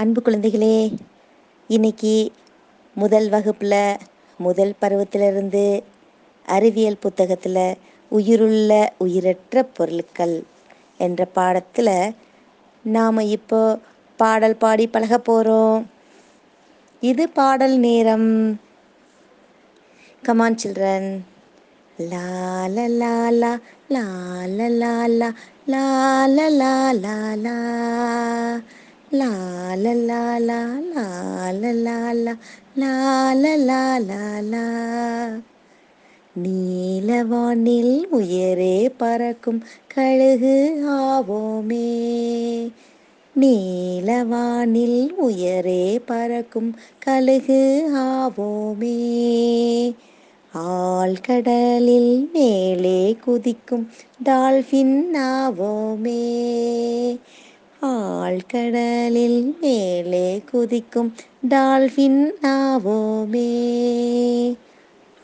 அன்பு குழந்தைகளே இன்னைக்கு முதல் வகுப்பில் முதல் பருவத்திலிருந்து அறிவியல் புத்தகத்தில் உயிருள்ள உயிரற்ற பொருட்கள் என்ற பாடத்தில் நாம் இப்போ பாடல் பாடி பழக போகிறோம் இது பாடல் நேரம் கமான் சில்ட்ரன் லா லா லா லா லா லா லா லா லா லா லாலலாலா லாலலாலா லாலலாலா நீலவானில் உயரே பறக்கும் கழுகு ஆவோமே. நீலவானில் உயரே பறக்கும் கழுகு ஆவோமே. ஆழ்கடலில் மேலே குதிக்கும் டால்ஃபின் ஆவோமே. ആൾക്കടലിൽ മേലെ കുതിക്കും ഡാൾഫിൻ ആവോമേ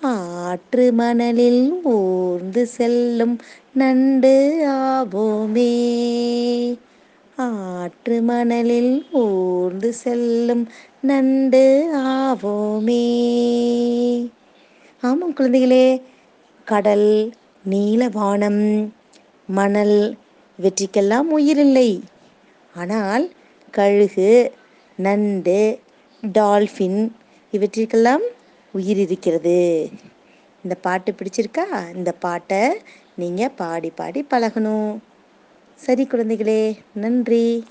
ആറ് മണലിൽ ഊർന്ന് സെല്ലും നണ്ട് ആവോമേ ആറ് മണലിൽ ഊർന്ന് സെല്ലും நண்டு ஆவோமே ஆமாம் குழந்தைகளே கடல் நீலவானம் மணல் இவற்றிக்கெல்லாம் உயிரில்லை ஆனால் கழுகு நண்டு டால்ஃபின் இவற்றிற்கெல்லாம் உயிர் இருக்கிறது. இந்த பாட்டு பிடிச்சிருக்கா? இந்த பாட்டை நீங்கள் பாடி பாடி பழகணும். சரி குழந்தைகளே நன்றி.